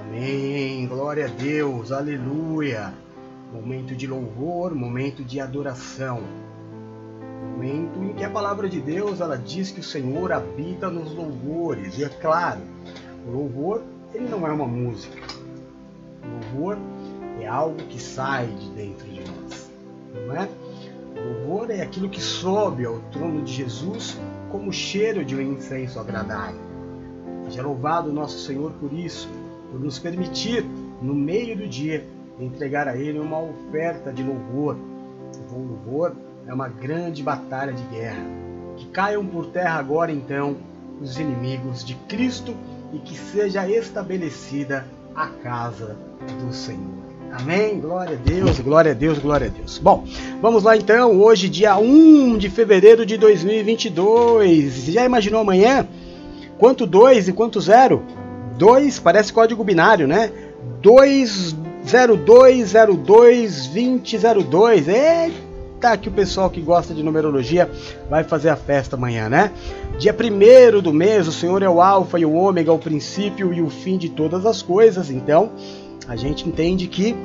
Amém. Glória a Deus. Aleluia. Momento de louvor, momento de adoração. Momento em que a palavra de Deus, ela diz que o Senhor habita nos louvores. E é claro, o louvor, ele não é uma música. O louvor é algo que sai de dentro de nós. Não é? O louvor é aquilo que sobe ao trono de Jesus como cheiro de um incenso agradável. Seja louvado nosso Senhor por isso por nos permitir, no meio do dia, entregar a Ele uma oferta de louvor. O louvor é uma grande batalha de guerra. Que caiam por terra agora, então, os inimigos de Cristo e que seja estabelecida a casa do Senhor. Amém? Glória a Deus, glória a Deus, glória a Deus. Bom, vamos lá então. Hoje, dia 1 de fevereiro de 2022. Já imaginou amanhã? Quanto 2 e quanto 0? 2 parece código binário, né? 202022002. Eita, que o pessoal que gosta de numerologia vai fazer a festa amanhã, né? Dia 1 do mês, o Senhor é o Alfa e o Ômega, o princípio e o fim de todas as coisas. Então, a gente entende que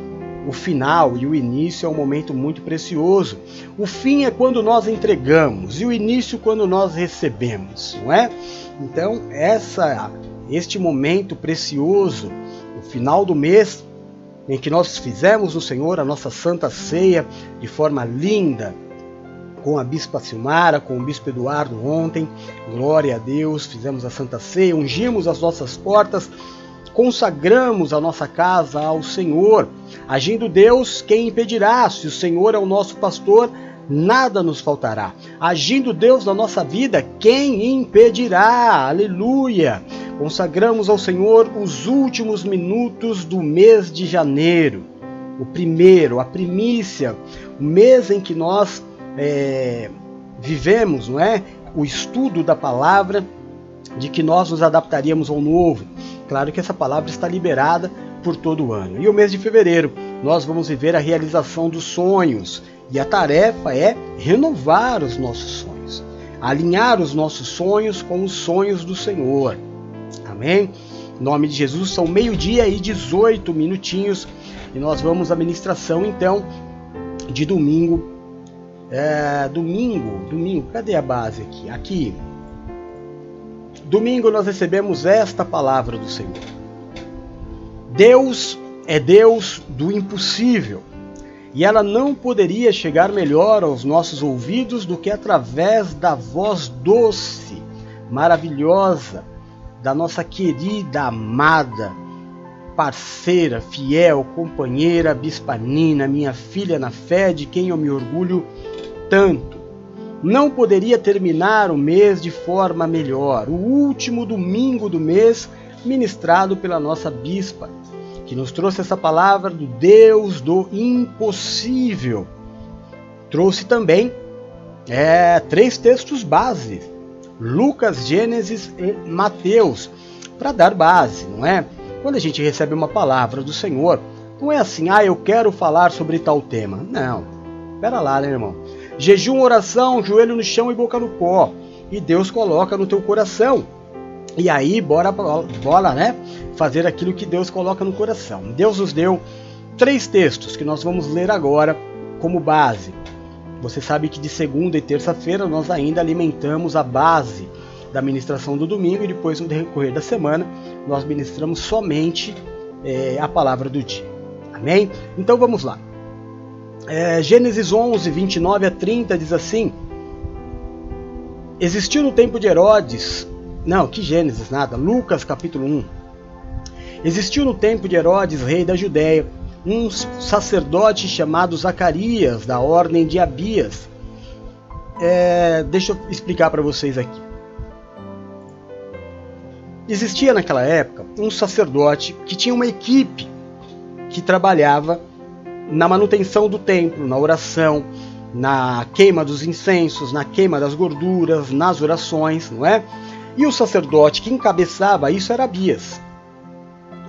o final e o início é um momento muito precioso. O fim é quando nós entregamos e o início quando nós recebemos, não é? Então, essa este momento precioso, o final do mês, em que nós fizemos o Senhor a nossa santa ceia de forma linda, com a Bispa Silmara, com o Bispo Eduardo ontem, glória a Deus, fizemos a santa ceia, ungimos as nossas portas, consagramos a nossa casa ao Senhor. Agindo Deus, quem impedirá? Se o Senhor é o nosso pastor, nada nos faltará. Agindo Deus na nossa vida, quem impedirá? Aleluia! Consagramos ao Senhor os últimos minutos do mês de janeiro, o primeiro, a primícia, o mês em que nós é, vivemos, não é? O estudo da palavra, de que nós nos adaptaríamos ao novo. Claro que essa palavra está liberada por todo o ano. E o mês de fevereiro, nós vamos viver a realização dos sonhos e a tarefa é renovar os nossos sonhos, alinhar os nossos sonhos com os sonhos do Senhor. Amém? Em nome de Jesus, são meio-dia e 18 minutinhos e nós vamos à ministração então de domingo. É, domingo, domingo, cadê a base aqui? Aqui. Domingo nós recebemos esta palavra do Senhor. Deus é Deus do impossível e ela não poderia chegar melhor aos nossos ouvidos do que através da voz doce, maravilhosa, da nossa querida, amada, parceira, fiel, companheira Bispanina, minha filha na fé, de quem eu me orgulho tanto. Não poderia terminar o mês de forma melhor, o último domingo do mês ministrado pela nossa bispa que nos trouxe essa palavra do Deus do impossível. Trouxe também é, três textos base: Lucas, Gênesis e Mateus, para dar base, não é? Quando a gente recebe uma palavra do Senhor, não é assim, ah, eu quero falar sobre tal tema. Não. Espera lá, né, irmão? Jejum, oração, joelho no chão e boca no pó. E Deus coloca no teu coração. E aí, bora, bora, né? Fazer aquilo que Deus coloca no coração. Deus nos deu três textos que nós vamos ler agora como base. Você sabe que de segunda e terça-feira nós ainda alimentamos a base da ministração do domingo e depois no decorrer da semana nós ministramos somente é, a palavra do dia. Amém? Então vamos lá. É, Gênesis 11, 29 a 30 diz assim: Existiu no tempo de Herodes não, que Gênesis, nada. Lucas capítulo 1. Existiu no tempo de Herodes, rei da Judéia, um sacerdote chamado Zacarias, da ordem de Abias. É, deixa eu explicar para vocês aqui. Existia naquela época um sacerdote que tinha uma equipe que trabalhava na manutenção do templo, na oração, na queima dos incensos, na queima das gorduras, nas orações, não é? E o sacerdote que encabeçava isso era Abias.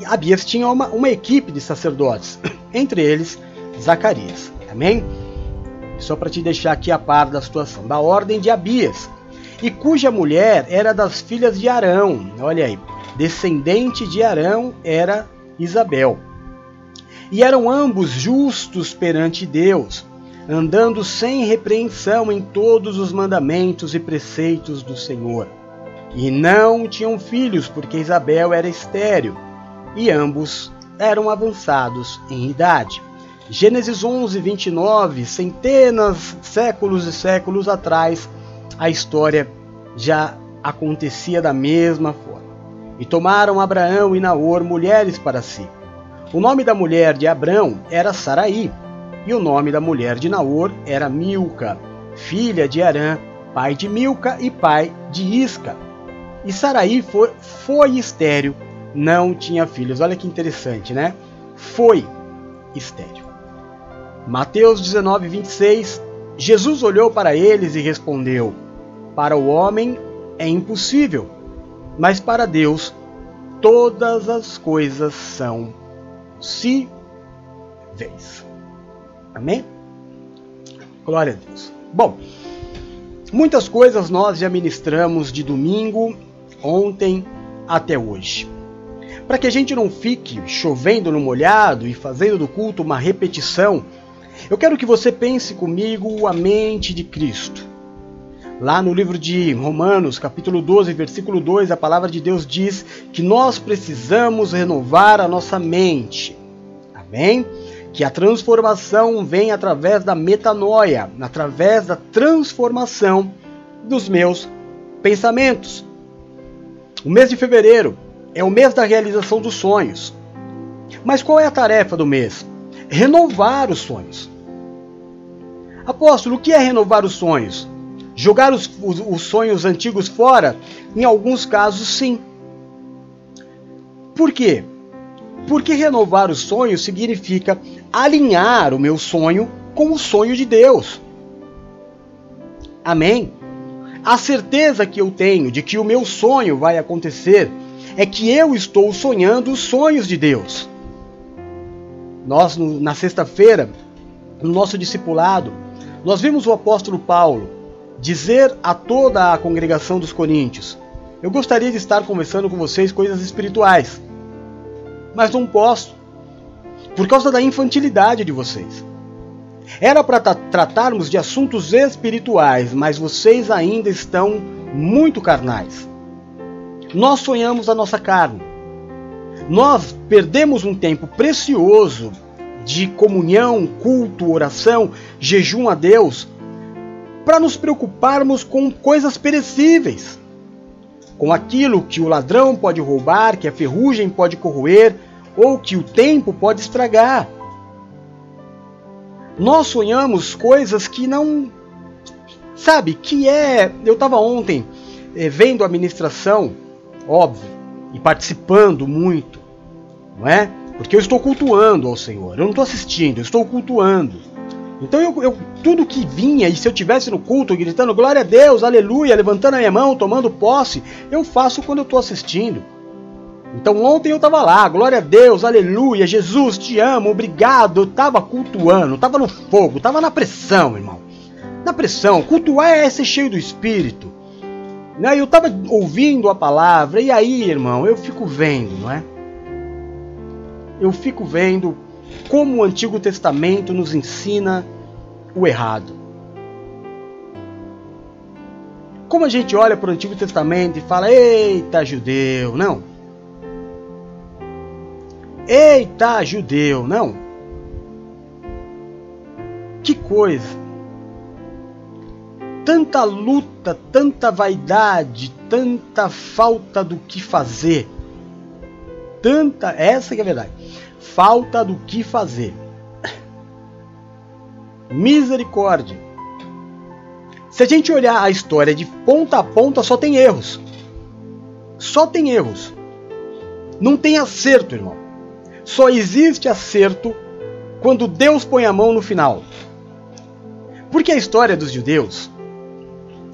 Abias tinha uma, uma equipe de sacerdotes, entre eles Zacarias. Amém? Só para te deixar aqui a par da situação. Da ordem de Abias. E cuja mulher era das filhas de Arão. Olha aí. Descendente de Arão era Isabel. E eram ambos justos perante Deus, andando sem repreensão em todos os mandamentos e preceitos do Senhor. E não tinham filhos, porque Isabel era estéril, e ambos eram avançados em idade. Gênesis 11, 29, centenas, séculos e séculos atrás, a história já acontecia da mesma forma. E tomaram Abraão e Naor mulheres para si. O nome da mulher de Abrão era Saraí, e o nome da mulher de Naor era Milca, filha de Arã, pai de Milca e pai de Isca. E Saraí foi, foi estéril, não tinha filhos. Olha que interessante, né? Foi estéril. Mateus 19, 26. Jesus olhou para eles e respondeu: Para o homem é impossível, mas para Deus todas as coisas são vês. Amém? Glória a Deus. Bom, muitas coisas nós já ministramos de domingo, ontem até hoje. Para que a gente não fique chovendo no molhado e fazendo do culto uma repetição, eu quero que você pense comigo a mente de Cristo. Lá no livro de Romanos, capítulo 12, versículo 2, a palavra de Deus diz que nós precisamos renovar a nossa mente. Amém? Que a transformação vem através da metanoia, através da transformação dos meus pensamentos. O mês de fevereiro é o mês da realização dos sonhos. Mas qual é a tarefa do mês? Renovar os sonhos. Apóstolo, o que é renovar os sonhos? Jogar os, os, os sonhos antigos fora? Em alguns casos, sim. Por quê? Porque renovar os sonhos significa alinhar o meu sonho com o sonho de Deus. Amém? A certeza que eu tenho de que o meu sonho vai acontecer é que eu estou sonhando os sonhos de Deus. Nós, na sexta-feira, no nosso discipulado, nós vimos o apóstolo Paulo dizer a toda a congregação dos coríntios: Eu gostaria de estar conversando com vocês coisas espirituais, mas não posso, por causa da infantilidade de vocês. Era para tratarmos de assuntos espirituais, mas vocês ainda estão muito carnais. Nós sonhamos a nossa carne. Nós perdemos um tempo precioso de comunhão, culto, oração, jejum a Deus para nos preocuparmos com coisas perecíveis, com aquilo que o ladrão pode roubar, que a ferrugem pode corroer ou que o tempo pode estragar. Nós sonhamos coisas que não. Sabe, que é. Eu estava ontem é, vendo a ministração, óbvio, e participando muito, não é? Porque eu estou cultuando ao Senhor. Eu não estou assistindo, eu estou cultuando. Então eu, eu, tudo que vinha, e se eu tivesse no culto gritando glória a Deus, aleluia, levantando a minha mão, tomando posse, eu faço quando eu estou assistindo. Então ontem eu estava lá, glória a Deus, aleluia, Jesus te amo, obrigado. Eu estava cultuando, estava no fogo, estava na pressão, irmão. Na pressão, cultuar é ser cheio do Espírito. Né? Eu estava ouvindo a palavra, e aí, irmão, eu fico vendo, não é? Eu fico vendo como o Antigo Testamento nos ensina o errado. Como a gente olha para o Antigo Testamento e fala, eita judeu, não. Eita judeu, não. Que coisa. Tanta luta, tanta vaidade, tanta falta do que fazer. Tanta, essa que é a verdade falta do que fazer. Misericórdia. Se a gente olhar a história de ponta a ponta, só tem erros. Só tem erros. Não tem acerto, irmão. Só existe acerto quando Deus põe a mão no final. Porque a história dos judeus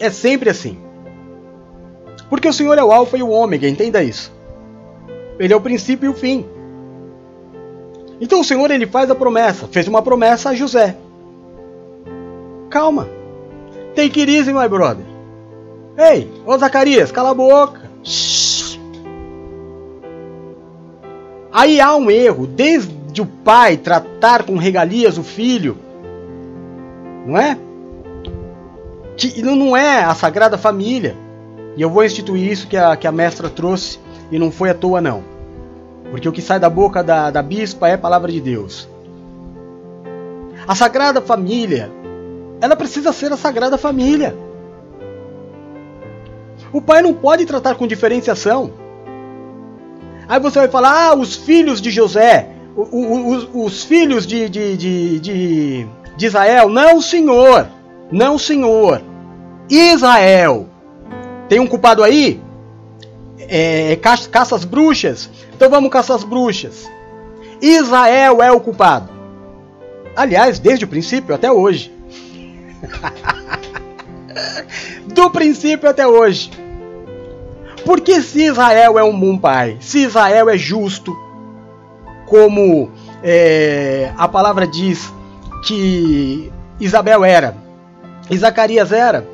é sempre assim. Porque o Senhor é o Alfa e o Ômega, entenda isso. Ele é o princípio e o fim. Então o Senhor ele faz a promessa, fez uma promessa a José. Calma. Take it easy, my brother. Ei, ô Zacarias, cala a boca. Shhh. Aí há um erro, desde o pai tratar com regalias o filho, não é? Que não é a Sagrada Família. E eu vou instituir isso que a, que a mestra trouxe, e não foi à toa não. Porque o que sai da boca da, da bispa é palavra de Deus. A Sagrada Família, ela precisa ser a Sagrada Família. O pai não pode tratar com diferenciação. Aí você vai falar, ah, os filhos de José, os, os filhos de, de, de, de, de Israel. Não, senhor. Não, senhor. Israel. Tem um culpado aí? É, caça, caça as bruxas? Então vamos caçar as bruxas. Israel é o culpado. Aliás, desde o princípio até hoje. Do princípio até hoje. Porque se Israel é um bom pai, se Israel é justo, como é, a palavra diz que Isabel era, e Zacarias era,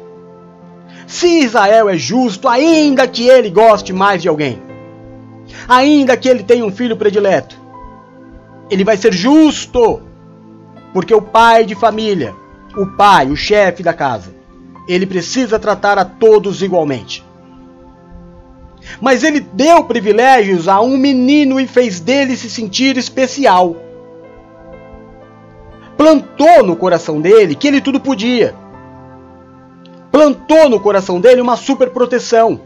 se Israel é justo, ainda que ele goste mais de alguém, ainda que ele tenha um filho predileto, ele vai ser justo, porque o pai de família, o pai, o chefe da casa, ele precisa tratar a todos igualmente. Mas ele deu privilégios a um menino e fez dele se sentir especial. Plantou no coração dele que ele tudo podia. Plantou no coração dele uma super proteção.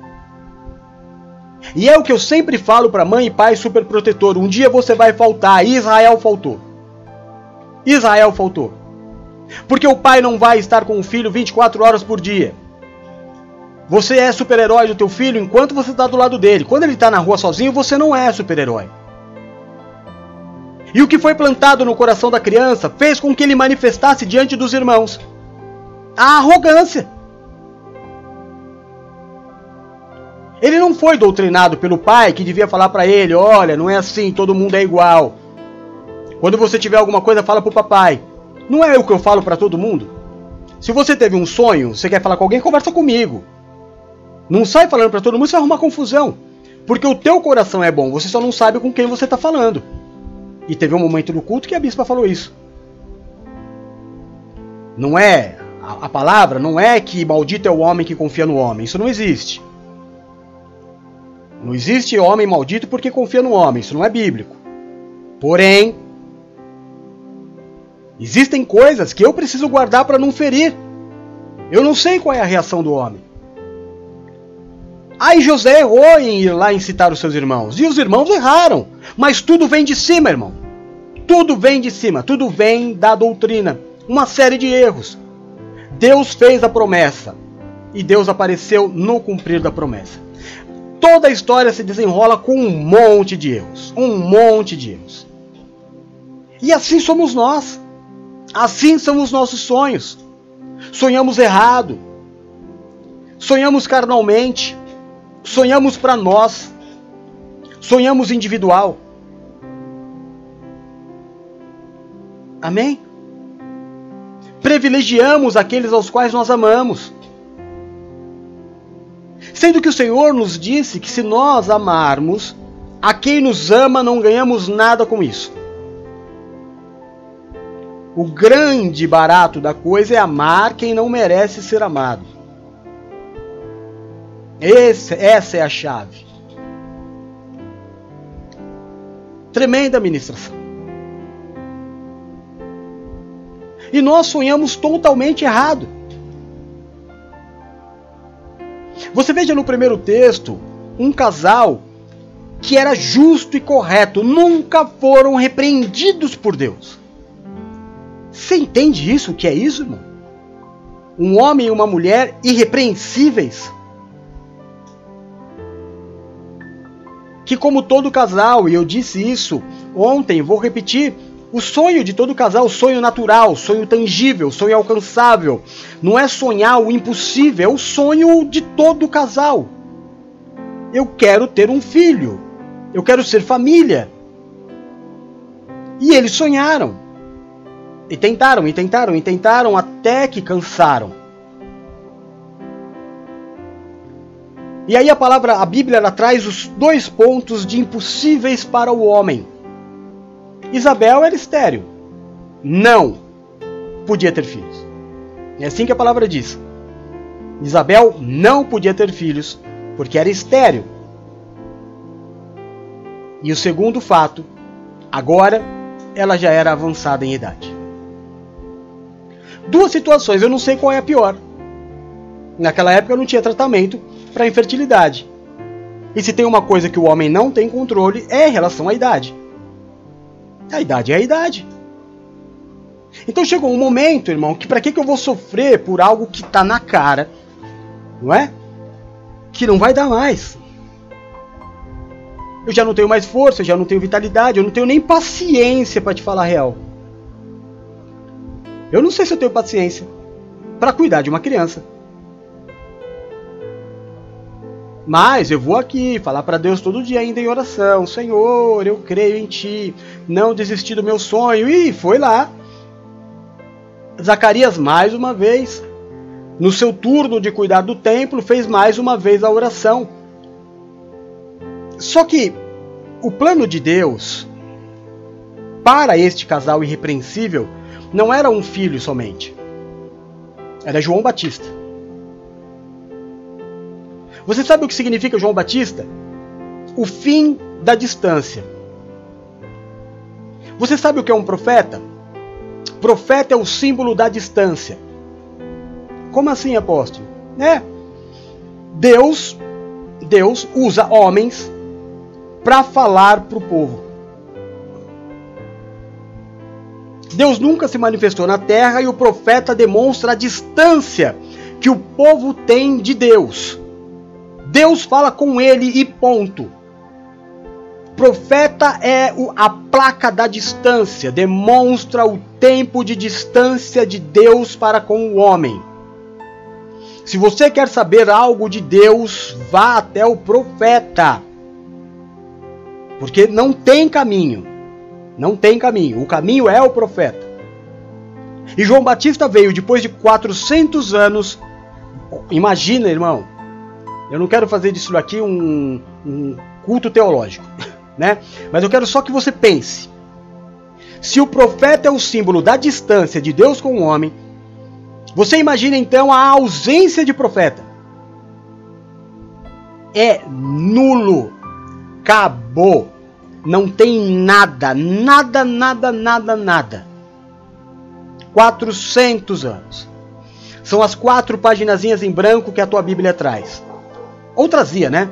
E é o que eu sempre falo para mãe e pai superprotetor. Um dia você vai faltar. Israel faltou. Israel faltou. Porque o pai não vai estar com o filho 24 horas por dia. Você é super-herói do teu filho enquanto você está do lado dele. Quando ele está na rua sozinho, você não é super-herói. E o que foi plantado no coração da criança fez com que ele manifestasse diante dos irmãos a arrogância. Ele não foi doutrinado pelo pai que devia falar para ele: olha, não é assim, todo mundo é igual. Quando você tiver alguma coisa, fala pro papai. Não é o que eu falo para todo mundo? Se você teve um sonho, você quer falar com alguém, conversa comigo. Não sai falando para todo mundo, você vai arrumar confusão. Porque o teu coração é bom, você só não sabe com quem você está falando. E teve um momento no culto que a bispa falou isso. Não é a, a palavra não é que maldito é o homem que confia no homem. Isso não existe. Não existe homem maldito porque confia no homem. Isso não é bíblico. Porém, existem coisas que eu preciso guardar para não ferir. Eu não sei qual é a reação do homem. Aí José errou em ir lá incitar os seus irmãos. E os irmãos erraram. Mas tudo vem de cima, irmão. Tudo vem de cima. Tudo vem da doutrina. Uma série de erros. Deus fez a promessa. E Deus apareceu no cumprir da promessa. Toda a história se desenrola com um monte de erros. Um monte de erros. E assim somos nós. Assim são os nossos sonhos. Sonhamos errado. Sonhamos carnalmente sonhamos para nós, sonhamos individual. Amém? Privilegiamos aqueles aos quais nós amamos. Sendo que o Senhor nos disse que se nós amarmos, a quem nos ama não ganhamos nada com isso. O grande barato da coisa é amar quem não merece ser amado. Esse, essa é a chave. Tremenda ministração. E nós sonhamos totalmente errado. Você veja no primeiro texto um casal que era justo e correto, nunca foram repreendidos por Deus. Você entende isso? O que é isso, irmão? Um homem e uma mulher irrepreensíveis que, como todo casal, e eu disse isso ontem, vou repetir, o sonho de todo casal, sonho natural, sonho tangível, sonho alcançável, não é sonhar o impossível, é o sonho de todo casal. Eu quero ter um filho, eu quero ser família. E eles sonharam. E tentaram, e tentaram, e tentaram até que cansaram. E aí a palavra, a Bíblia, ela traz os dois pontos de impossíveis para o homem. Isabel era estéril. Não podia ter filhos. É assim que a palavra diz. Isabel não podia ter filhos porque era estéril. E o segundo fato, agora ela já era avançada em idade. Duas situações, eu não sei qual é a pior. Naquela época não tinha tratamento para infertilidade. E se tem uma coisa que o homem não tem controle é em relação à idade. A idade é a idade. Então chegou um momento, irmão, que para que, que eu vou sofrer por algo que está na cara, não é? Que não vai dar mais. Eu já não tenho mais força, eu já não tenho vitalidade, eu não tenho nem paciência para te falar a real. Eu não sei se eu tenho paciência para cuidar de uma criança. Mas eu vou aqui falar para Deus todo dia ainda em oração: Senhor, eu creio em Ti, não desisti do meu sonho. E foi lá. Zacarias, mais uma vez, no seu turno de cuidar do templo, fez mais uma vez a oração. Só que o plano de Deus para este casal irrepreensível não era um filho somente. Era João Batista. Você sabe o que significa João Batista? O fim da distância. Você sabe o que é um profeta? Profeta é o símbolo da distância. Como assim, apóstolo? É. Deus, Deus usa homens para falar para o povo. Deus nunca se manifestou na terra e o profeta demonstra a distância que o povo tem de Deus. Deus fala com ele e ponto. Profeta é a placa da distância, demonstra o tempo de distância de Deus para com o homem. Se você quer saber algo de Deus, vá até o profeta. Porque não tem caminho. Não tem caminho. O caminho é o profeta. E João Batista veio depois de 400 anos. Imagina, irmão. Eu não quero fazer disso aqui um, um culto teológico, né? Mas eu quero só que você pense. Se o profeta é o símbolo da distância de Deus com o homem, você imagina então a ausência de profeta. É nulo. Acabou. Não tem nada, nada, nada, nada, nada. 400 anos. São as quatro paginazinhas em branco que a tua Bíblia traz. Ou trazia, né?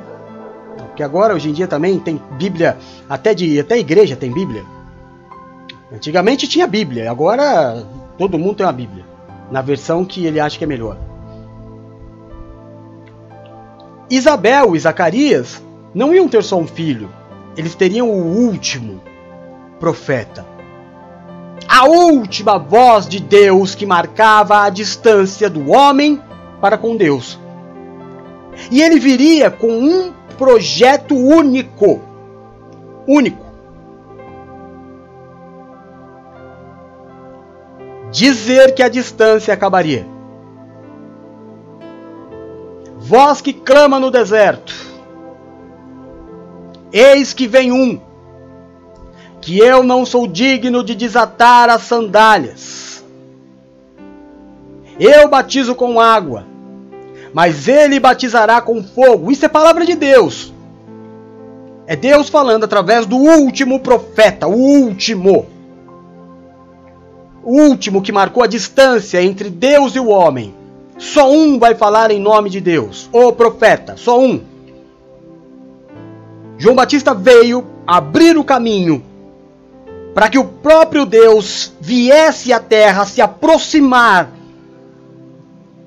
Porque agora, hoje em dia, também tem Bíblia, até de até igreja tem Bíblia. Antigamente tinha Bíblia, agora todo mundo tem uma Bíblia. Na versão que ele acha que é melhor. Isabel e Zacarias não iam ter só um filho, eles teriam o último profeta. A última voz de Deus que marcava a distância do homem para com Deus. E ele viria com um projeto único. Único. Dizer que a distância acabaria. Voz que clama no deserto Eis que vem um, que eu não sou digno de desatar as sandálias. Eu batizo com água, mas ele batizará com fogo. Isso é palavra de Deus. É Deus falando através do último profeta, o último. O último que marcou a distância entre Deus e o homem. Só um vai falar em nome de Deus, o profeta, só um. João Batista veio abrir o caminho para que o próprio Deus viesse à terra se aproximar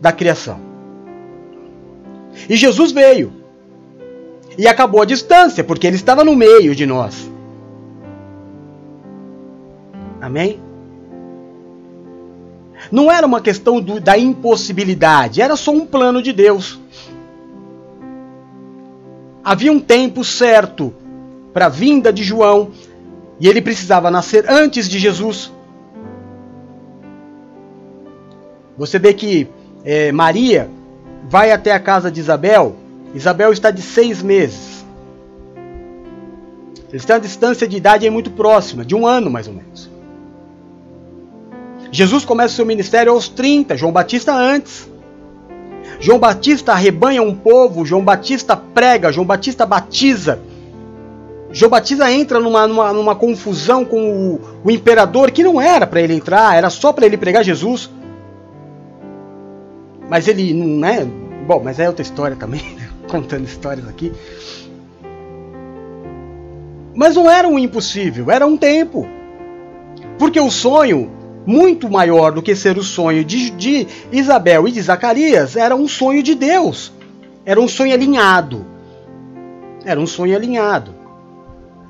da criação. E Jesus veio. E acabou a distância, porque ele estava no meio de nós. Amém? Não era uma questão do, da impossibilidade, era só um plano de Deus. Havia um tempo certo para a vinda de João e ele precisava nascer antes de Jesus. Você vê que é, Maria vai até a casa de Isabel Isabel está de seis meses. Eles têm uma distância de idade muito próxima, de um ano mais ou menos. Jesus começa seu ministério aos 30, João Batista antes. João Batista arrebanha um povo, João Batista prega, João Batista batiza. João Batista entra numa, numa, numa confusão com o, o imperador que não era para ele entrar, era só para ele pregar Jesus. Mas ele não é. Bom, mas é outra história também, contando histórias aqui. Mas não era um impossível, era um tempo. Porque o sonho, muito maior do que ser o sonho de, de Isabel e de Zacarias, era um sonho de Deus. Era um sonho alinhado. Era um sonho alinhado.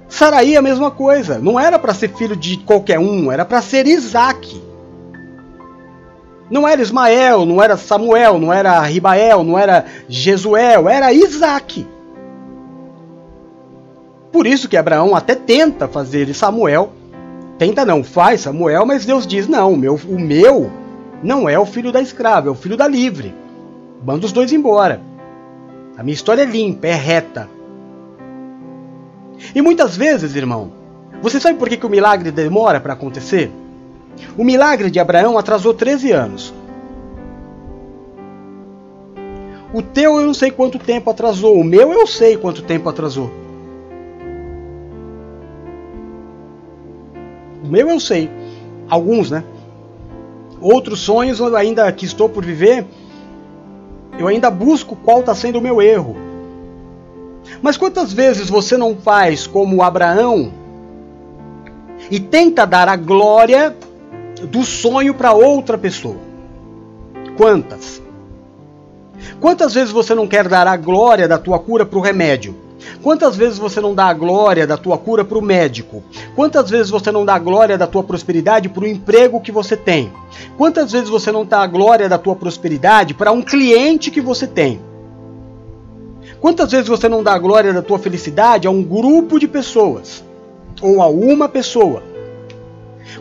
Saraí a mesma coisa. Não era para ser filho de qualquer um, era para ser Isaac. Não era Ismael, não era Samuel, não era Ribael, não era Jesuel, era Isaac. Por isso que Abraão até tenta fazer Samuel. Tenta não, faz Samuel, mas Deus diz: não, o meu, o meu não é o filho da escrava, é o filho da livre. Manda os dois embora. A minha história é limpa, é reta. E muitas vezes, irmão, você sabe por que, que o milagre demora para acontecer? O milagre de Abraão atrasou 13 anos. O teu eu não sei quanto tempo atrasou, o meu eu sei quanto tempo atrasou. O meu eu sei, alguns, né? Outros sonhos ainda que estou por viver, eu ainda busco qual está sendo o meu erro. Mas quantas vezes você não faz como Abraão e tenta dar a glória do sonho para outra pessoa? Quantas? Quantas vezes você não quer dar a glória da tua cura para o remédio? Quantas vezes você não dá a glória da tua cura para o médico? Quantas vezes você não dá a glória da tua prosperidade para o emprego que você tem? Quantas vezes você não dá a glória da tua prosperidade para um cliente que você tem? Quantas vezes você não dá a glória da tua felicidade a um grupo de pessoas? Ou a uma pessoa?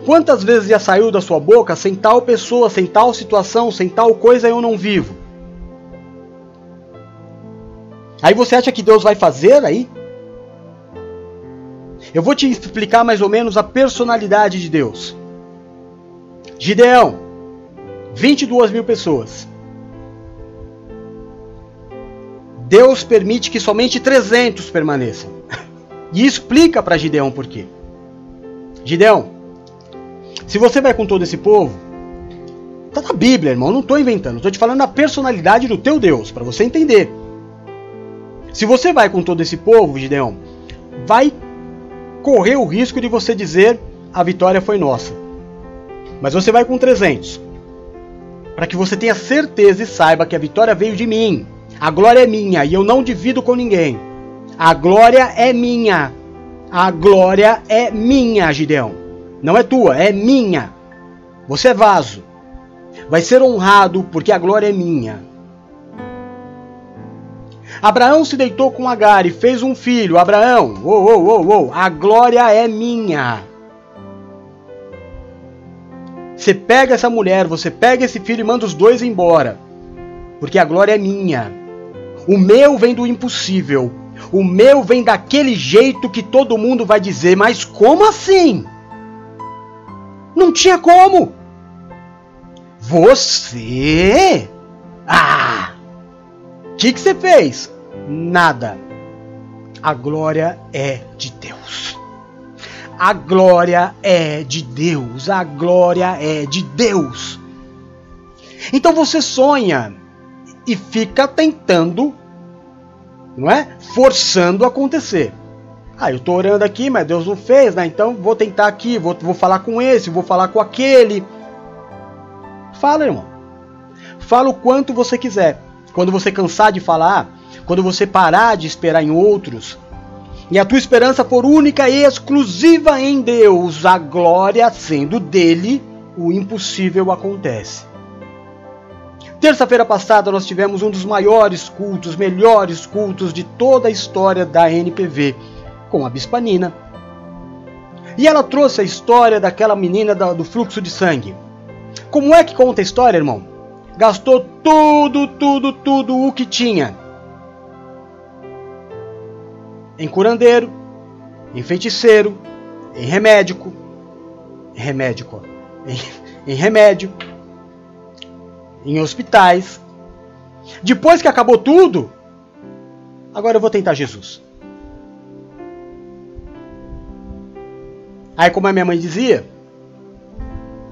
Quantas vezes já saiu da sua boca sem tal pessoa, sem tal situação, sem tal coisa eu não vivo? Aí você acha que Deus vai fazer aí? Eu vou te explicar mais ou menos a personalidade de Deus. Gideão, 22 mil pessoas. Deus permite que somente 300 permaneçam. E explica para Gideão por quê. Gideão, se você vai com todo esse povo, tá na Bíblia, irmão, não estou inventando, estou te falando da personalidade do teu Deus, para você entender. Se você vai com todo esse povo, Gideão, vai correr o risco de você dizer a vitória foi nossa. Mas você vai com 300. Para que você tenha certeza e saiba que a vitória veio de mim. A glória é minha e eu não divido com ninguém. A glória é minha. A glória é minha, Gideão. Não é tua, é minha. Você é vaso. Vai ser honrado porque a glória é minha. Abraão se deitou com Agar e fez um filho. Abraão, oh, oh, oh, oh, a glória é minha. Você pega essa mulher, você pega esse filho e manda os dois embora. Porque a glória é minha. O meu vem do impossível. O meu vem daquele jeito que todo mundo vai dizer, mas como assim? Não tinha como. Você? Ah! O que, que você fez? Nada. A glória é de Deus. A glória é de Deus. A glória é de Deus. Então você sonha e fica tentando, não é? Forçando acontecer. Ah, eu estou orando aqui, mas Deus não fez, né? Então vou tentar aqui, vou, vou falar com esse, vou falar com aquele. Fala, irmão. Fala o quanto você quiser. Quando você cansar de falar, quando você parar de esperar em outros, e a tua esperança for única e exclusiva em Deus, a glória sendo dele, o impossível acontece. Terça-feira passada nós tivemos um dos maiores cultos, melhores cultos de toda a história da NPV, com a Bispa Nina. E ela trouxe a história daquela menina do fluxo de sangue. Como é que conta a história, irmão? Gastou tudo, tudo, tudo o que tinha. em curandeiro, em feiticeiro, em remédico, em remédico, em, em remédio, em hospitais. Depois que acabou tudo, agora eu vou tentar Jesus. Aí, como a minha mãe dizia,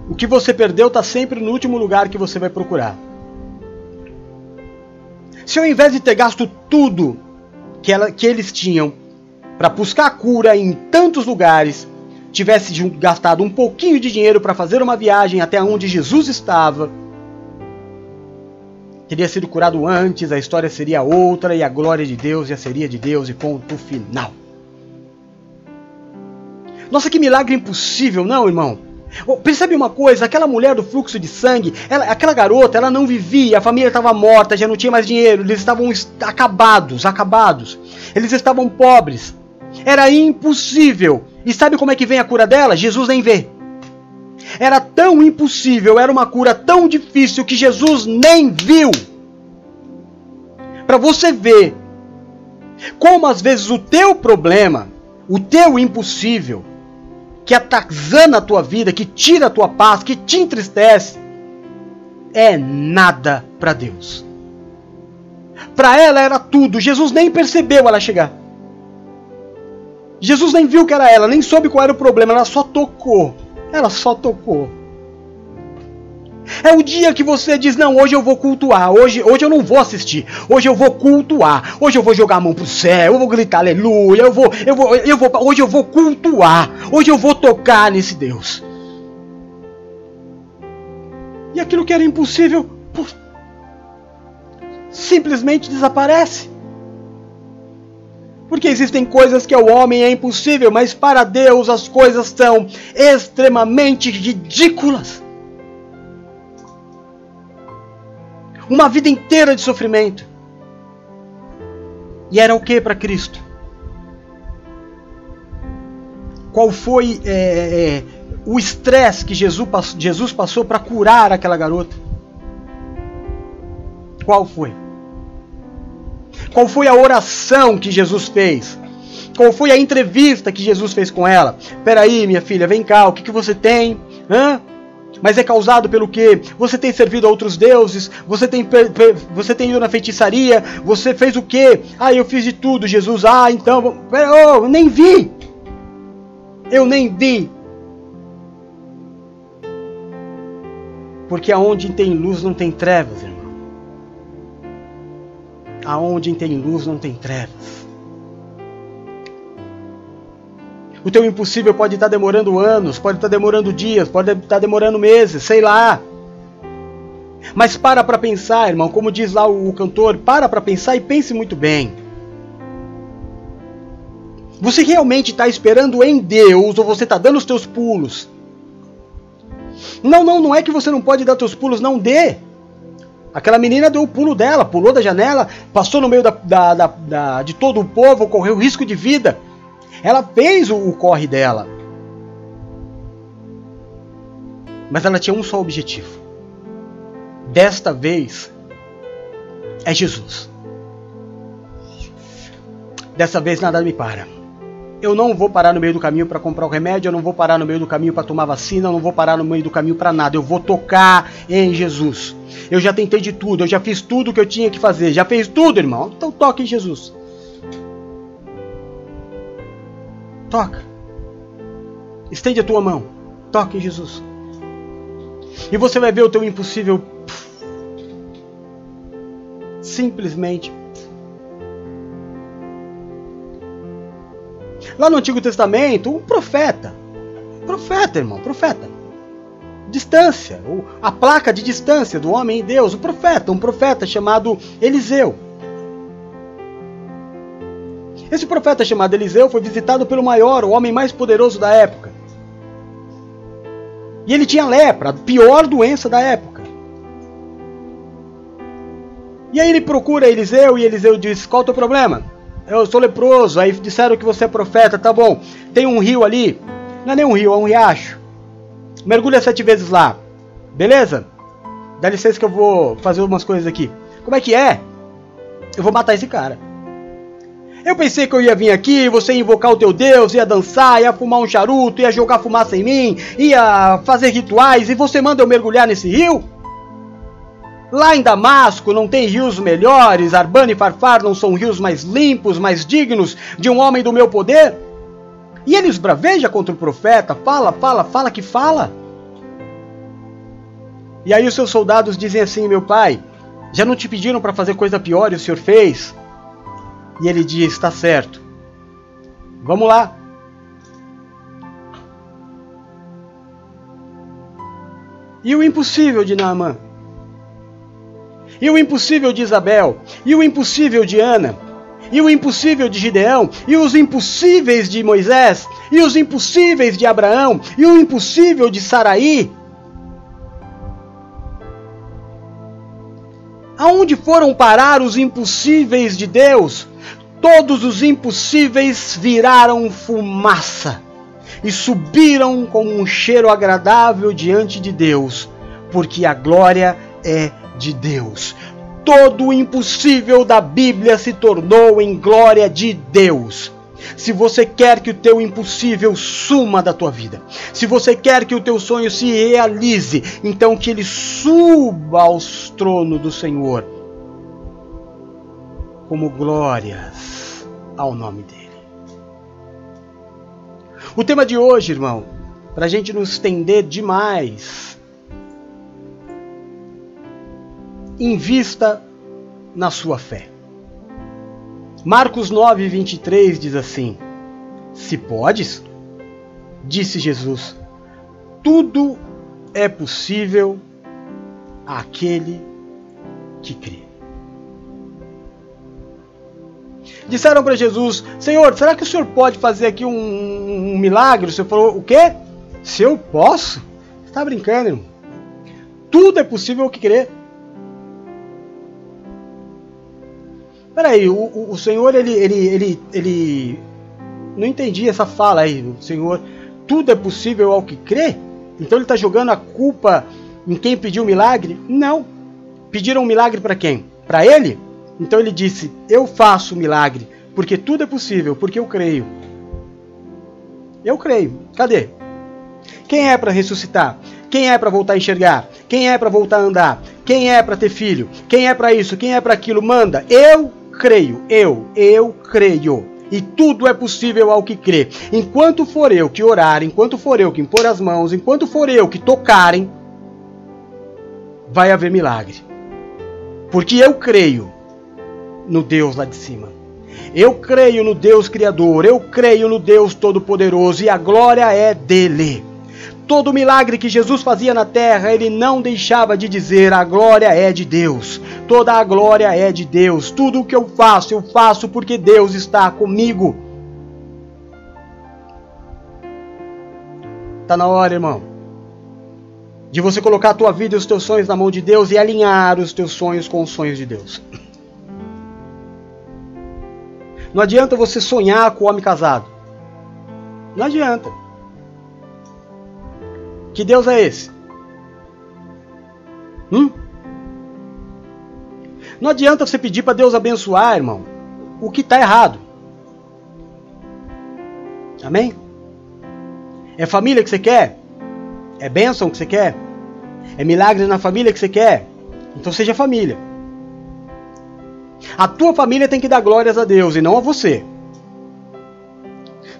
o que você perdeu está sempre no último lugar que você vai procurar. Se ao invés de ter gasto tudo que, ela, que eles tinham para buscar cura em tantos lugares, tivesse gastado um pouquinho de dinheiro para fazer uma viagem até onde Jesus estava, teria sido curado antes, a história seria outra e a glória de Deus já seria de Deus e ponto final. Nossa, que milagre impossível, não, irmão? Percebe uma coisa, aquela mulher do fluxo de sangue, ela, aquela garota, ela não vivia, a família estava morta, já não tinha mais dinheiro, eles estavam acabados, acabados. Eles estavam pobres. Era impossível. E sabe como é que vem a cura dela? Jesus nem vê. Era tão impossível, era uma cura tão difícil que Jesus nem viu. Para você ver como às vezes o teu problema, o teu impossível, que atazana a tua vida, que tira a tua paz, que te entristece, é nada para Deus. Para ela era tudo. Jesus nem percebeu ela chegar. Jesus nem viu que era ela, nem soube qual era o problema, ela só tocou. Ela só tocou. É o dia que você diz: Não, hoje eu vou cultuar, hoje, hoje eu não vou assistir, hoje eu vou cultuar, hoje eu vou jogar a mão pro céu, eu vou gritar aleluia, eu vou, eu vou, eu vou, hoje eu vou cultuar, hoje eu vou tocar nesse Deus. E aquilo que era impossível, simplesmente desaparece. Porque existem coisas que ao homem é impossível, mas para Deus as coisas são extremamente ridículas. Uma vida inteira de sofrimento. E era o que para Cristo? Qual foi é, é, o estresse que Jesus, Jesus passou para curar aquela garota? Qual foi? Qual foi a oração que Jesus fez? Qual foi a entrevista que Jesus fez com ela? Peraí, minha filha, vem cá, o que, que você tem? Hã? Mas é causado pelo que? Você tem servido a outros deuses? Você tem, você tem ido na feitiçaria? Você fez o que? Ah, eu fiz de tudo, Jesus. Ah, então. Oh, nem vi! Eu nem vi! Porque aonde tem luz não tem trevas, irmão. Aonde tem luz não tem trevas. O teu impossível pode estar demorando anos, pode estar demorando dias, pode estar demorando meses, sei lá. Mas para para pensar, irmão, como diz lá o cantor, para para pensar e pense muito bem. Você realmente está esperando em Deus ou você está dando os teus pulos? Não, não, não é que você não pode dar teus pulos, não dê. Aquela menina deu o pulo dela, pulou da janela, passou no meio da, da, da, da de todo o povo, correu risco de vida. Ela fez o, o corre dela. Mas ela tinha um só objetivo. Desta vez é Jesus. Dessa vez nada me para. Eu não vou parar no meio do caminho para comprar o remédio, eu não vou parar no meio do caminho para tomar vacina, eu não vou parar no meio do caminho para nada. Eu vou tocar em Jesus. Eu já tentei de tudo, eu já fiz tudo o que eu tinha que fazer. Já fez tudo, irmão? Então toque em Jesus. Toca. Estende a tua mão. Toque em Jesus. E você vai ver o teu impossível simplesmente Lá no Antigo Testamento, um profeta. Profeta, irmão, profeta. Distância, a placa de distância do homem e Deus, o profeta, um profeta chamado Eliseu. Esse profeta chamado Eliseu foi visitado pelo maior, o homem mais poderoso da época. E ele tinha lepra, a pior doença da época. E aí ele procura Eliseu e Eliseu diz: Qual é o teu problema? Eu sou leproso. Aí disseram que você é profeta. Tá bom. Tem um rio ali. Não é nem um rio, é um riacho. Mergulha sete vezes lá. Beleza? Dá licença que eu vou fazer umas coisas aqui. Como é que é? Eu vou matar esse cara. Eu pensei que eu ia vir aqui, você ia invocar o teu Deus, ia dançar, ia fumar um charuto, ia jogar fumaça em mim, ia fazer rituais e você manda eu mergulhar nesse rio? Lá em Damasco não tem rios melhores, Arbana e Farfar não são rios mais limpos, mais dignos de um homem do meu poder? E ele esbraveja contra o profeta, fala, fala, fala que fala. E aí os seus soldados dizem assim: Meu pai, já não te pediram para fazer coisa pior e o senhor fez? E ele diz: Está certo. Vamos lá. E o impossível de Naamã? E o impossível de Isabel? E o impossível de Ana? E o impossível de Gideão? E os impossíveis de Moisés? E os impossíveis de Abraão? E o impossível de Saraí? Aonde foram parar os impossíveis de Deus? Todos os impossíveis viraram fumaça e subiram como um cheiro agradável diante de Deus, porque a glória é de Deus. Todo o impossível da Bíblia se tornou em glória de Deus. Se você quer que o teu impossível suma da tua vida, se você quer que o teu sonho se realize, então que ele suba aos tronos do Senhor como glórias ao nome dele. O tema de hoje, irmão, para a gente não estender demais, invista na sua fé. Marcos 9, 23 diz assim: Se podes, disse Jesus, tudo é possível àquele que crê. Disseram para Jesus: Senhor, será que o senhor pode fazer aqui um, um milagre? O senhor falou: O quê? Se eu posso? Você está brincando, irmão? Tudo é possível que crer. Peraí, o, o, Senhor, ele, ele, ele, ele. Não entendi essa fala aí. O Senhor, tudo é possível ao que crê? Então ele está jogando a culpa em quem pediu o milagre? Não. Pediram um milagre para quem? Para ele? Então ele disse: Eu faço o milagre, porque tudo é possível, porque eu creio. Eu creio. Cadê? Quem é para ressuscitar? Quem é para voltar a enxergar? Quem é para voltar a andar? Quem é para ter filho? Quem é para isso? Quem é para aquilo? Manda. Eu creio. Eu, eu creio. E tudo é possível ao que crê. Enquanto for eu que orar, enquanto for eu que impor as mãos, enquanto for eu que tocarem, vai haver milagre. Porque eu creio no Deus lá de cima. Eu creio no Deus Criador, eu creio no Deus Todo-Poderoso e a glória é dele. Todo milagre que Jesus fazia na terra, ele não deixava de dizer: a glória é de Deus. Toda a glória é de Deus. Tudo o que eu faço, eu faço porque Deus está comigo. Está na hora, irmão, de você colocar a tua vida e os teus sonhos na mão de Deus e alinhar os teus sonhos com os sonhos de Deus. Não adianta você sonhar com o homem casado. Não adianta. Que Deus é esse? Hum? Não adianta você pedir para Deus abençoar, irmão, o que está errado. Amém? É família que você quer? É bênção que você quer? É milagre na família que você quer? Então seja família. A tua família tem que dar glórias a Deus e não a você.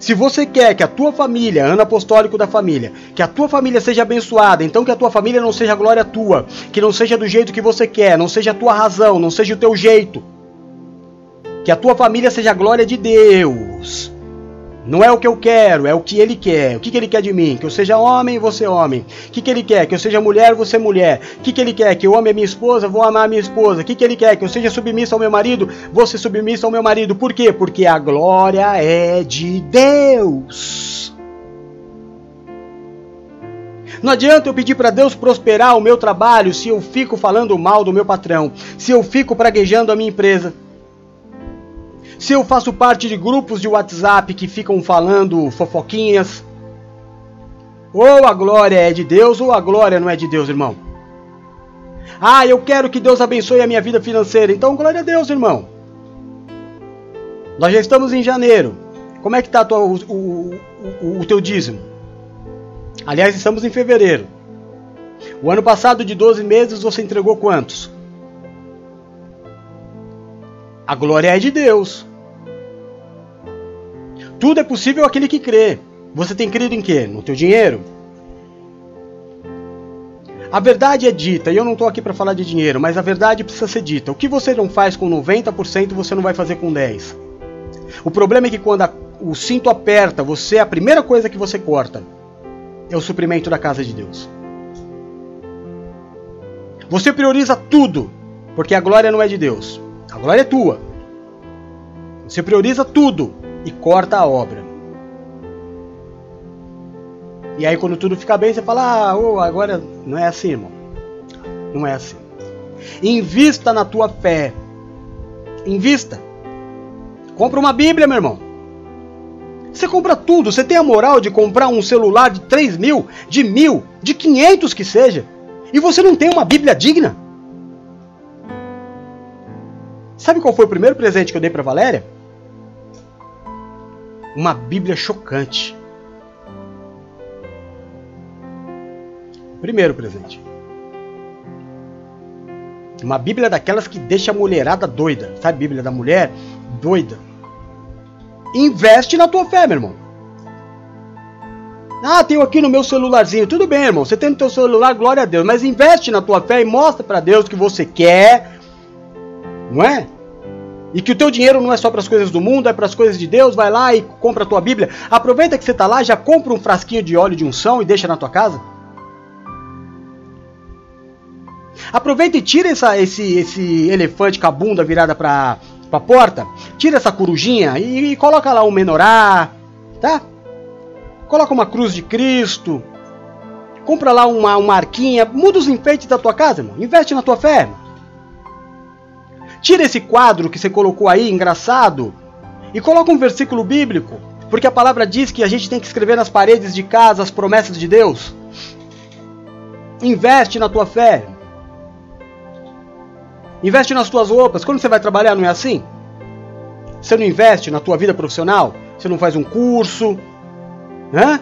Se você quer que a tua família, ano apostólico da família, que a tua família seja abençoada, então que a tua família não seja glória tua, que não seja do jeito que você quer, não seja a tua razão, não seja o teu jeito. Que a tua família seja a glória de Deus. Não é o que eu quero, é o que ele quer. O que, que ele quer de mim? Que eu seja homem você homem. O que, que ele quer? Que eu seja mulher você mulher. O que, que ele quer? Que eu ame a minha esposa, vou amar a minha esposa. O que, que ele quer? Que eu seja submissa ao meu marido, vou ser submissa ao meu marido. Por quê? Porque a glória é de Deus. Não adianta eu pedir para Deus prosperar o meu trabalho se eu fico falando mal do meu patrão, se eu fico praguejando a minha empresa se eu faço parte de grupos de WhatsApp que ficam falando fofoquinhas, ou a glória é de Deus ou a glória não é de Deus, irmão. Ah, eu quero que Deus abençoe a minha vida financeira. Então, glória a Deus, irmão. Nós já estamos em janeiro. Como é que está o, o, o, o teu dízimo? Aliás, estamos em fevereiro. O ano passado, de 12 meses, você entregou quantos? A glória é de Deus. Tudo é possível aquele que crê. Você tem crido em quê? No teu dinheiro? A verdade é dita, e eu não estou aqui para falar de dinheiro, mas a verdade precisa ser dita. O que você não faz com 90%, você não vai fazer com 10%. O problema é que quando a, o cinto aperta, você a primeira coisa que você corta é o suprimento da casa de Deus. Você prioriza tudo, porque a glória não é de Deus. A glória é tua. Você prioriza tudo e corta a obra. E aí quando tudo fica bem, você fala, ah, oh, agora não é assim, irmão. Não é assim. Invista na tua fé. Invista. Compra uma Bíblia, meu irmão. Você compra tudo. Você tem a moral de comprar um celular de 3 mil, de mil, de 500 que seja. E você não tem uma Bíblia digna? Sabe qual foi o primeiro presente que eu dei para Valéria? Uma Bíblia chocante. Primeiro presente. Uma Bíblia daquelas que deixa a mulherada doida. Sabe, Bíblia da mulher? Doida. Investe na tua fé, meu irmão. Ah, tenho aqui no meu celularzinho. Tudo bem, irmão. Você tem no teu celular, glória a Deus. Mas investe na tua fé e mostra para Deus que você quer. Não é? E que o teu dinheiro não é só para as coisas do mundo, é para as coisas de Deus. Vai lá e compra a tua Bíblia. Aproveita que você está lá, já compra um frasquinho de óleo de unção e deixa na tua casa. Aproveita e tira essa, esse, esse elefante com a bunda virada para a porta. Tira essa corujinha e, e coloca lá um menorá, tá? Coloca uma cruz de Cristo. Compra lá uma, uma arquinha. Muda os enfeites da tua casa, irmão. Investe na tua fé. Tira esse quadro que você colocou aí, engraçado, e coloca um versículo bíblico. Porque a palavra diz que a gente tem que escrever nas paredes de casa as promessas de Deus. Investe na tua fé. Investe nas tuas roupas. Quando você vai trabalhar, não é assim? Você não investe na tua vida profissional? Você não faz um curso? Hã?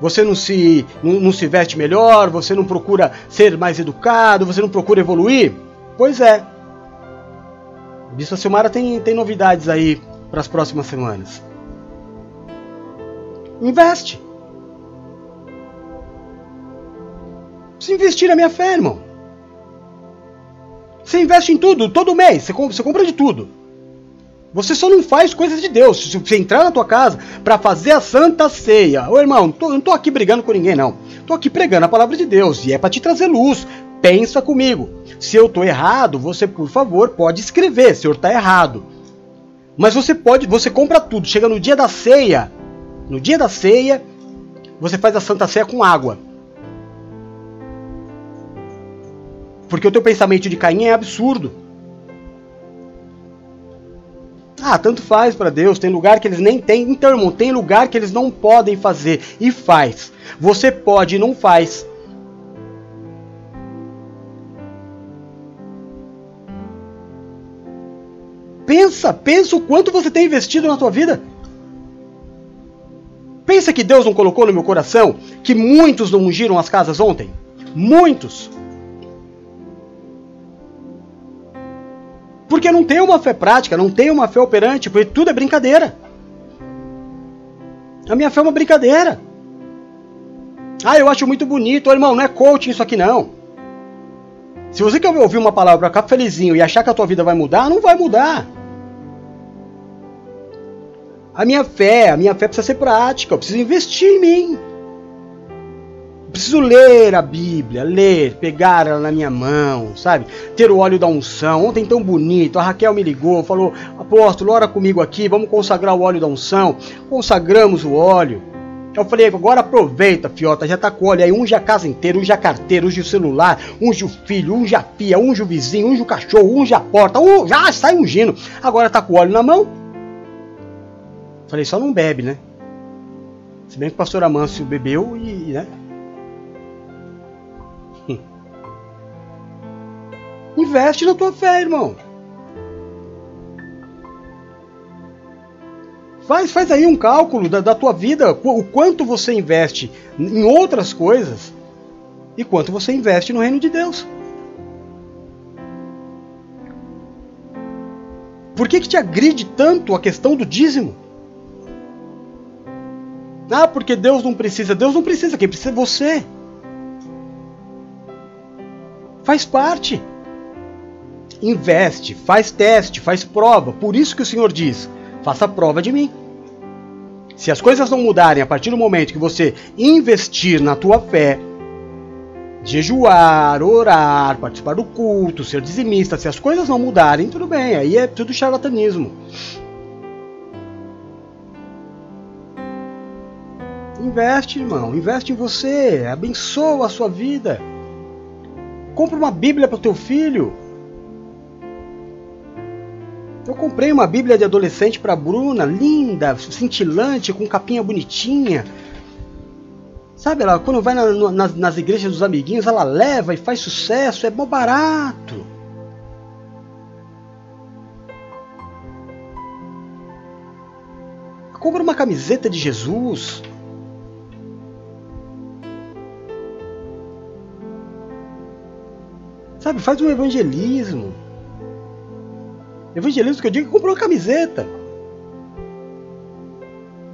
Você não se, não, não se veste melhor? Você não procura ser mais educado? Você não procura evoluir? Pois é. Bispa Silmara tem, tem novidades aí para as próximas semanas. Investe. Precisa investir na minha fé, irmão. Você investe em tudo, todo mês, você compra, você compra de tudo. Você só não faz coisas de Deus. Se você entrar na tua casa para fazer a santa ceia, ô irmão, tô, não tô aqui brigando com ninguém, não. Tô aqui pregando a palavra de Deus e é para te trazer luz. Pensa comigo. Se eu tô errado, você, por favor, pode escrever. Senhor tá errado. Mas você pode, você compra tudo. Chega no dia da ceia, no dia da ceia, você faz a santa ceia com água. Porque o teu pensamento de Caim é absurdo. Ah, tanto faz para Deus, tem lugar que eles nem têm. Então, irmão, tem lugar que eles não podem fazer e faz. Você pode e não faz. Pensa, pensa o quanto você tem investido na tua vida. Pensa que Deus não colocou no meu coração que muitos não ungiram as casas ontem? Muitos. Porque não tem uma fé prática, não tem uma fé operante, porque tudo é brincadeira. A minha fé é uma brincadeira. Ah, eu acho muito bonito. Ô, irmão, não é coaching isso aqui não. Se você quer ouvir uma palavra ficar felizinho e achar que a tua vida vai mudar, não vai mudar. A minha fé, a minha fé precisa ser prática, eu preciso investir em mim preciso ler a Bíblia, ler, pegar ela na minha mão, sabe? Ter o óleo da unção. Ontem tão bonito, a Raquel me ligou, falou: Apóstolo, ora comigo aqui, vamos consagrar o óleo da unção. Consagramos o óleo. Eu falei, agora aproveita, fiota, já tá com óleo aí, unge a casa inteira, unge a carteira, unge o celular, unge o filho, unge a pia, unge o vizinho, unge o cachorro, unge a porta, un... já sai ungindo. Agora tá com óleo na mão. Falei, só não bebe, né? Se bem que o pastor Amâncio bebeu e, né? Investe na tua fé, irmão. Faz, faz aí um cálculo da, da tua vida, o quanto você investe em outras coisas e quanto você investe no reino de Deus. Por que, que te agride tanto a questão do dízimo? Ah, porque Deus não precisa. Deus não precisa, quem precisa é você. Faz parte. Investe, faz teste, faz prova. Por isso que o Senhor diz: faça prova de mim. Se as coisas não mudarem a partir do momento que você investir na tua fé, jejuar, orar, participar do culto, ser dizimista, se as coisas não mudarem, tudo bem, aí é tudo charlatanismo. Investe, irmão, investe em você, abençoa a sua vida. Compra uma Bíblia para o teu filho. Eu comprei uma Bíblia de adolescente para Bruna, linda, cintilante, com capinha bonitinha. Sabe, ela quando vai na, na, nas igrejas dos amiguinhos, ela leva e faz sucesso, é bom barato. Compra uma camiseta de Jesus. Sabe, faz um evangelismo. Evangelismo que eu digo comprou uma camiseta.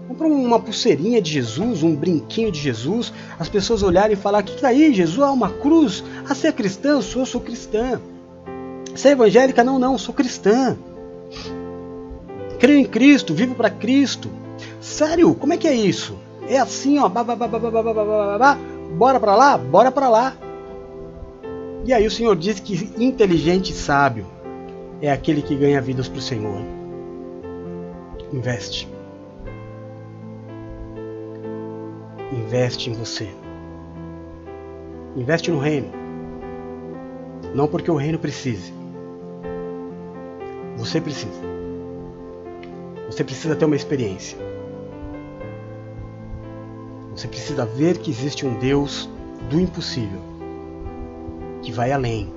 Compra uma pulseirinha de Jesus, um brinquinho de Jesus, as pessoas olharem e falar: que, que tá aí, Jesus? Ah, uma cruz. Ah, você é cristã? Eu sou, sou cristã. Você é evangélica? Não, não, sou cristã. Creio em Cristo, vivo para Cristo. Sério, como é que é isso? É assim, ó, bora para lá, bora para lá. E aí o Senhor diz que inteligente e sábio é aquele que ganha vidas para o Senhor. Investe. Investe em você. Investe no reino. Não porque o reino precise. Você precisa. Você precisa ter uma experiência. Você precisa ver que existe um Deus do impossível que vai além,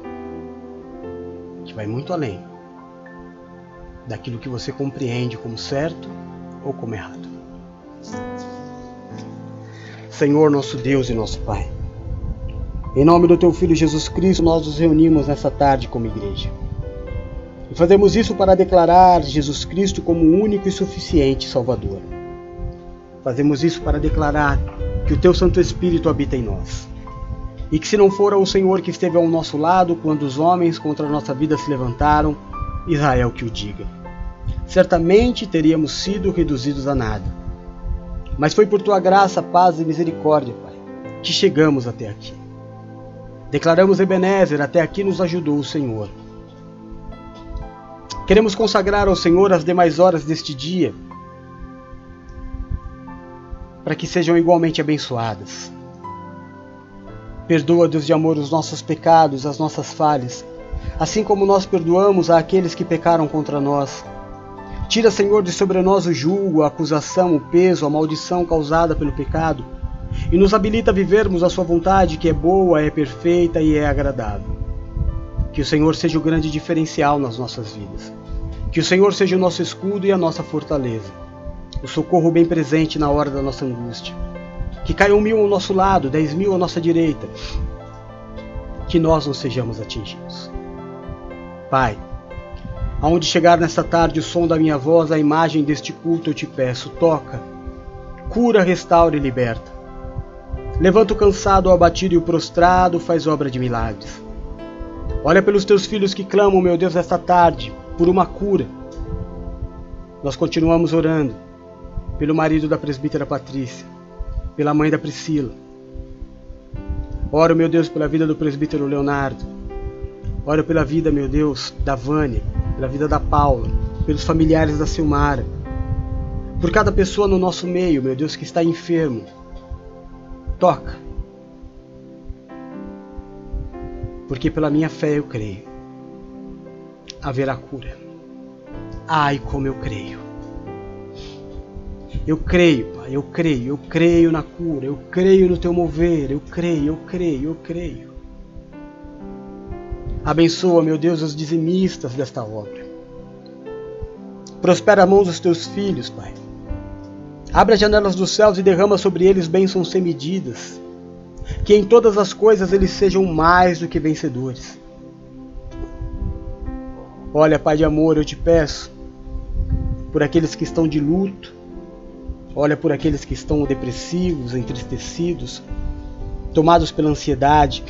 que vai muito além daquilo que você compreende como certo ou como errado. Senhor, nosso Deus e nosso Pai, em nome do Teu Filho Jesus Cristo, nós nos reunimos nessa tarde como igreja. E fazemos isso para declarar Jesus Cristo como o único e suficiente Salvador. Fazemos isso para declarar que o Teu Santo Espírito habita em nós e que se não fora o Senhor que esteve ao nosso lado quando os homens contra a nossa vida se levantaram, Israel que o diga. Certamente teríamos sido reduzidos a nada. Mas foi por tua graça, paz e misericórdia, Pai, que chegamos até aqui. Declaramos Ebenezer, até aqui nos ajudou o Senhor. Queremos consagrar ao Senhor as demais horas deste dia, para que sejam igualmente abençoadas. Perdoa, Deus de amor, os nossos pecados, as nossas falhas, assim como nós perdoamos a aqueles que pecaram contra nós. Tira, Senhor, de sobre nós o julgo, a acusação, o peso, a maldição causada pelo pecado, e nos habilita a vivermos a Sua vontade, que é boa, é perfeita e é agradável. Que o Senhor seja o grande diferencial nas nossas vidas. Que o Senhor seja o nosso escudo e a nossa fortaleza, o socorro bem presente na hora da nossa angústia que caiam mil ao nosso lado, dez mil à nossa direita, que nós não sejamos atingidos. Pai, aonde chegar nesta tarde o som da minha voz, a imagem deste culto, eu te peço, toca, cura, restaura e liberta. Levanta o cansado, o abatido e o prostrado, faz obra de milagres. Olha pelos teus filhos que clamam, meu Deus, esta tarde, por uma cura. Nós continuamos orando pelo marido da presbítera Patrícia, pela mãe da Priscila. Oro, meu Deus, pela vida do presbítero Leonardo. Oro pela vida, meu Deus, da Vânia, pela vida da Paula, pelos familiares da Silmara. Por cada pessoa no nosso meio, meu Deus, que está enfermo. Toca. Porque pela minha fé eu creio. Haverá cura. Ai, como eu creio. Eu creio, Pai, eu creio, eu creio na cura, eu creio no teu mover, eu creio, eu creio, eu creio. Abençoa, meu Deus, os dizimistas desta obra. Prospera a mão dos teus filhos, Pai, Abra as janelas dos céus e derrama sobre eles bênçãos sem medidas. Que em todas as coisas eles sejam mais do que vencedores. Olha, Pai de amor, eu te peço por aqueles que estão de luto, olha por aqueles que estão depressivos, entristecidos, tomados pela ansiedade.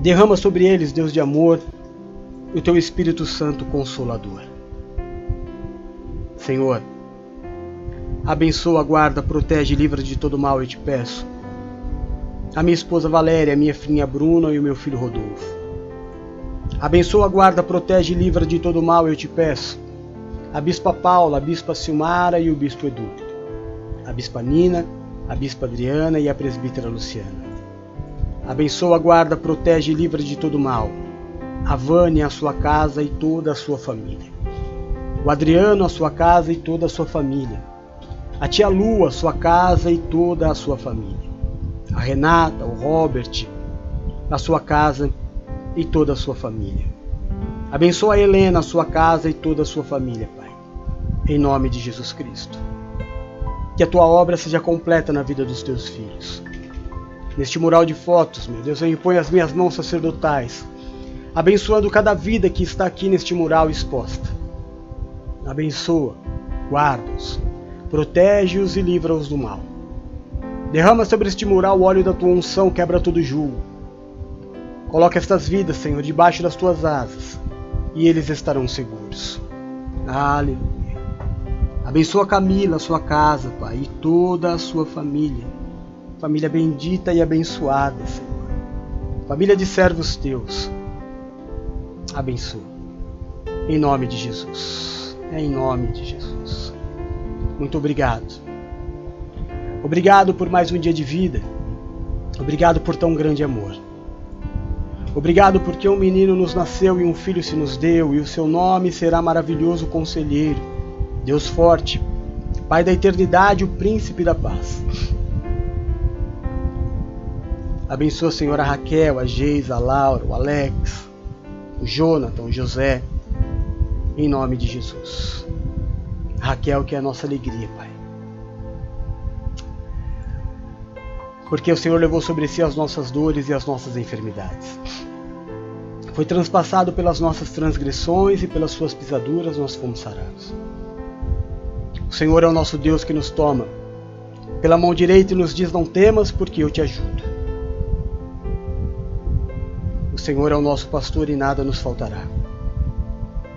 Derrama sobre eles, Deus de amor, o teu Espírito Santo consolador. Senhor, abençoa, guarda, protege e livra de todo mal, eu te peço. A minha esposa Valéria, a minha filhinha Bruna e o meu filho Rodolfo. Abençoa, guarda, protege e livra de todo mal, eu te peço. A bispa Paula, a bispa Silmara e o bispo Edu. A bispa Nina, a bispa Adriana e a presbítera Luciana. Abençoa, guarda, protege e livra de todo mal. A Vânia, a sua casa e toda a sua família. O Adriano, a sua casa e toda a sua família. A tia Lu, a sua casa e toda a sua família. A Renata, o Robert, a sua casa e toda a sua família. Abençoa a Helena, a sua casa e toda a sua família. Em nome de Jesus Cristo. Que a tua obra seja completa na vida dos teus filhos. Neste mural de fotos, meu Deus, eu imponho as minhas mãos sacerdotais, abençoando cada vida que está aqui neste mural exposta. Abençoa, guarda-os, protege-os e livra-os do mal. Derrama sobre este mural o óleo da tua unção, quebra todo julgo. Coloca estas vidas, Senhor, debaixo das tuas asas, e eles estarão seguros. Aleluia. Abençoa Camila, sua casa, Pai, e toda a sua família família bendita e abençoada, Senhor. Família de servos teus, abençoa. Em nome de Jesus. É em nome de Jesus. Muito obrigado. Obrigado por mais um dia de vida. Obrigado por tão grande amor. Obrigado porque um menino nos nasceu e um filho se nos deu, e o seu nome será maravilhoso conselheiro, Deus forte, Pai da eternidade, o príncipe da paz. Abençoa, Senhor, a Raquel, a Geisa, a Laura, o Alex, o Jonathan, o José, em nome de Jesus. Raquel, que é a nossa alegria, Pai. Porque o Senhor levou sobre si as nossas dores e as nossas enfermidades. Foi transpassado pelas nossas transgressões e pelas suas pisaduras nós fomos sarados. O Senhor é o nosso Deus que nos toma pela mão direita e nos diz: Não temas, porque eu te ajudo. Senhor é o nosso pastor e nada nos faltará.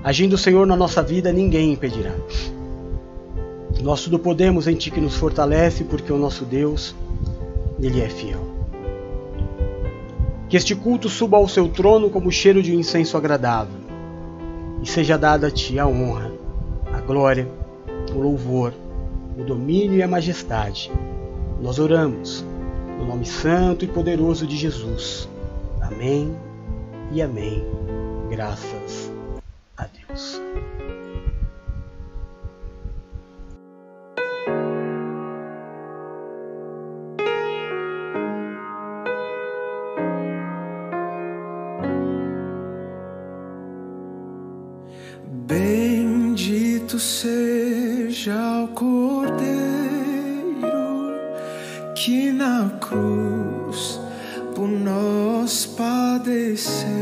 Agindo o Senhor na nossa vida, ninguém impedirá. Nós tudo podemos em Ti que nos fortalece, porque o nosso Deus, Ele é fiel. Que este culto suba ao seu trono como cheiro de um incenso agradável, e seja dada a Ti a honra, a glória, o louvor, o domínio e a majestade. Nós oramos no nome santo e poderoso de Jesus. Amém e amém. Graças a Deus. Bendito seja o Cordeiro que na cruz por nós padeceu.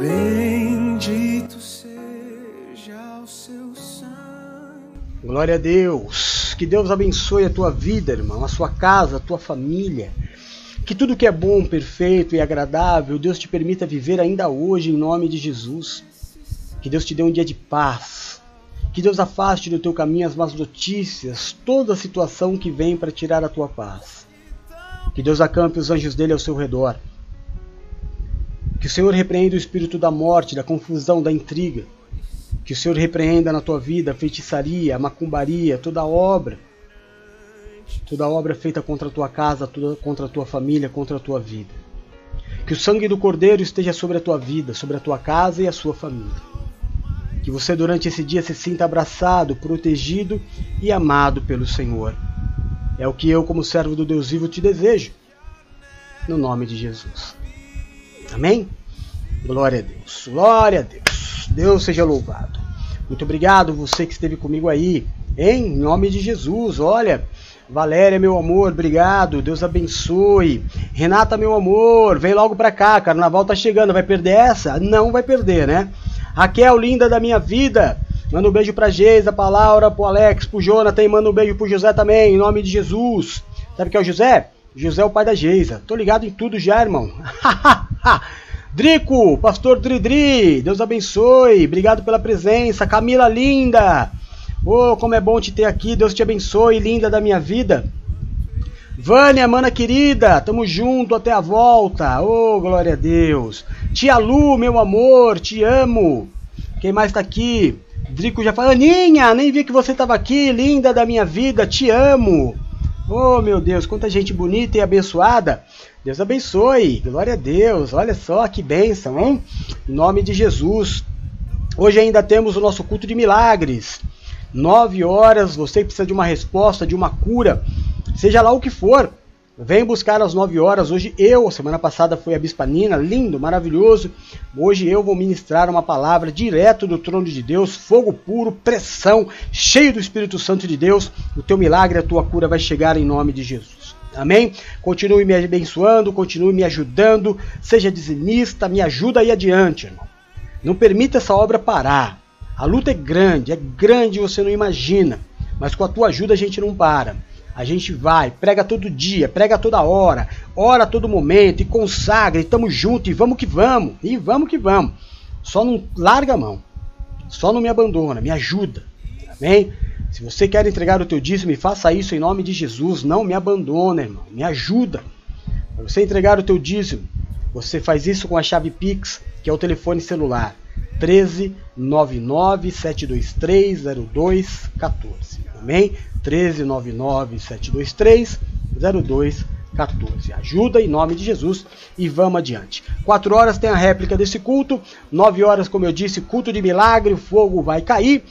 Bendito seja o seu sangue. Glória a Deus. Que Deus abençoe a tua vida, irmão, a sua casa, a tua família. Que tudo que é bom, perfeito e agradável, Deus te permita viver ainda hoje em nome de Jesus. Que Deus te dê um dia de paz. Que Deus afaste do teu caminho as más notícias, toda situação que vem para tirar a tua paz. Que Deus acampe os anjos dele ao seu redor. Que o Senhor repreenda o espírito da morte, da confusão, da intriga. Que o Senhor repreenda na tua vida a feitiçaria, a macumbaria, toda obra. Toda obra feita contra a tua casa, toda, contra a tua família, contra a tua vida. Que o sangue do Cordeiro esteja sobre a tua vida, sobre a tua casa e a sua família. Que você durante esse dia se sinta abraçado, protegido e amado pelo Senhor. É o que eu, como servo do Deus vivo, te desejo. No nome de Jesus. Amém? Glória a Deus. Glória a Deus. Deus seja louvado. Muito obrigado você que esteve comigo aí. Em nome de Jesus, olha. Valéria, meu amor, obrigado. Deus abençoe. Renata, meu amor, vem logo pra cá. Carnaval tá chegando. Vai perder essa? Não vai perder, né? Raquel, linda da minha vida. Manda um beijo pra Geisa, pra Laura, pro Alex, pro Jonathan. Manda um beijo pro José também, em nome de Jesus. Sabe quem é o José? José é o pai da Geisa. Tô ligado em tudo já, irmão. Drico, pastor Dridri, Deus abençoe. Obrigado pela presença. Camila, linda. Oh, como é bom te ter aqui. Deus te abençoe, linda da minha vida. Vânia, mana querida, tamo junto até a volta. Oh, glória a Deus. Tia Lu, meu amor, te amo. Quem mais tá aqui? Drico já fala, Aninha, nem vi que você tava aqui, linda da minha vida, te amo. Oh, meu Deus, quanta gente bonita e abençoada. Deus abençoe, glória a Deus. Olha só que bênção, hein? Em nome de Jesus. Hoje ainda temos o nosso culto de milagres. 9 horas, você precisa de uma resposta, de uma cura, seja lá o que for. Vem buscar às 9 horas. Hoje eu, semana passada foi a Bispa Nina, lindo, maravilhoso. Hoje eu vou ministrar uma palavra direto do trono de Deus, fogo puro, pressão, cheio do Espírito Santo de Deus. O teu milagre, a tua cura vai chegar em nome de Jesus. Amém? Continue me abençoando, continue me ajudando, seja dizimista, me ajuda aí adiante, irmão. Não permita essa obra parar. A luta é grande, é grande, você não imagina. Mas com a tua ajuda a gente não para. A gente vai, prega todo dia, prega toda hora, ora todo momento e consagra, e tamo junto, e vamos que vamos, e vamos que vamos. Só não larga a mão, só não me abandona, me ajuda, amém? Se você quer entregar o teu dízimo, faça isso em nome de Jesus, não me abandona, irmão, me ajuda. Para você entregar o teu dízimo, você faz isso com a chave Pix, que é o telefone celular. 13 99 723 0214. Amém? 13 99 723 0214. Ajuda em nome de Jesus e vamos adiante. 4 horas tem a réplica desse culto. 9 horas, como eu disse, culto de milagre, o fogo vai cair.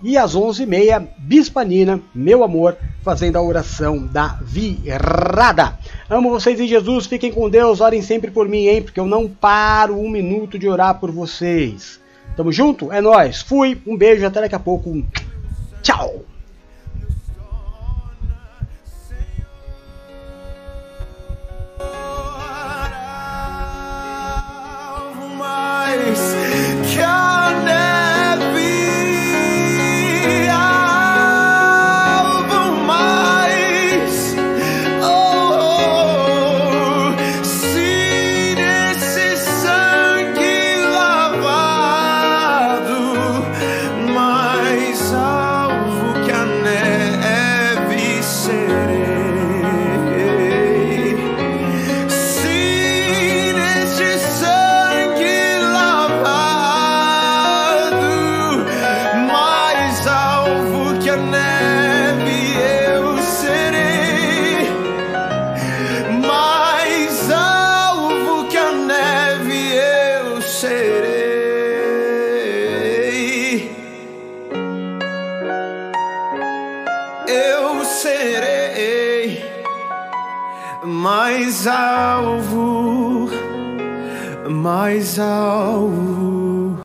E às 11h30, Bispa Nina, meu amor, fazendo a oração da virada. Amo vocês em Jesus, fiquem com Deus, orem sempre por mim, hein? Porque eu não paro um minuto de orar por vocês. Tamo junto? É nós. Fui. Um beijo. Até daqui a pouco. Tchau. Mais alvo, mais alvo.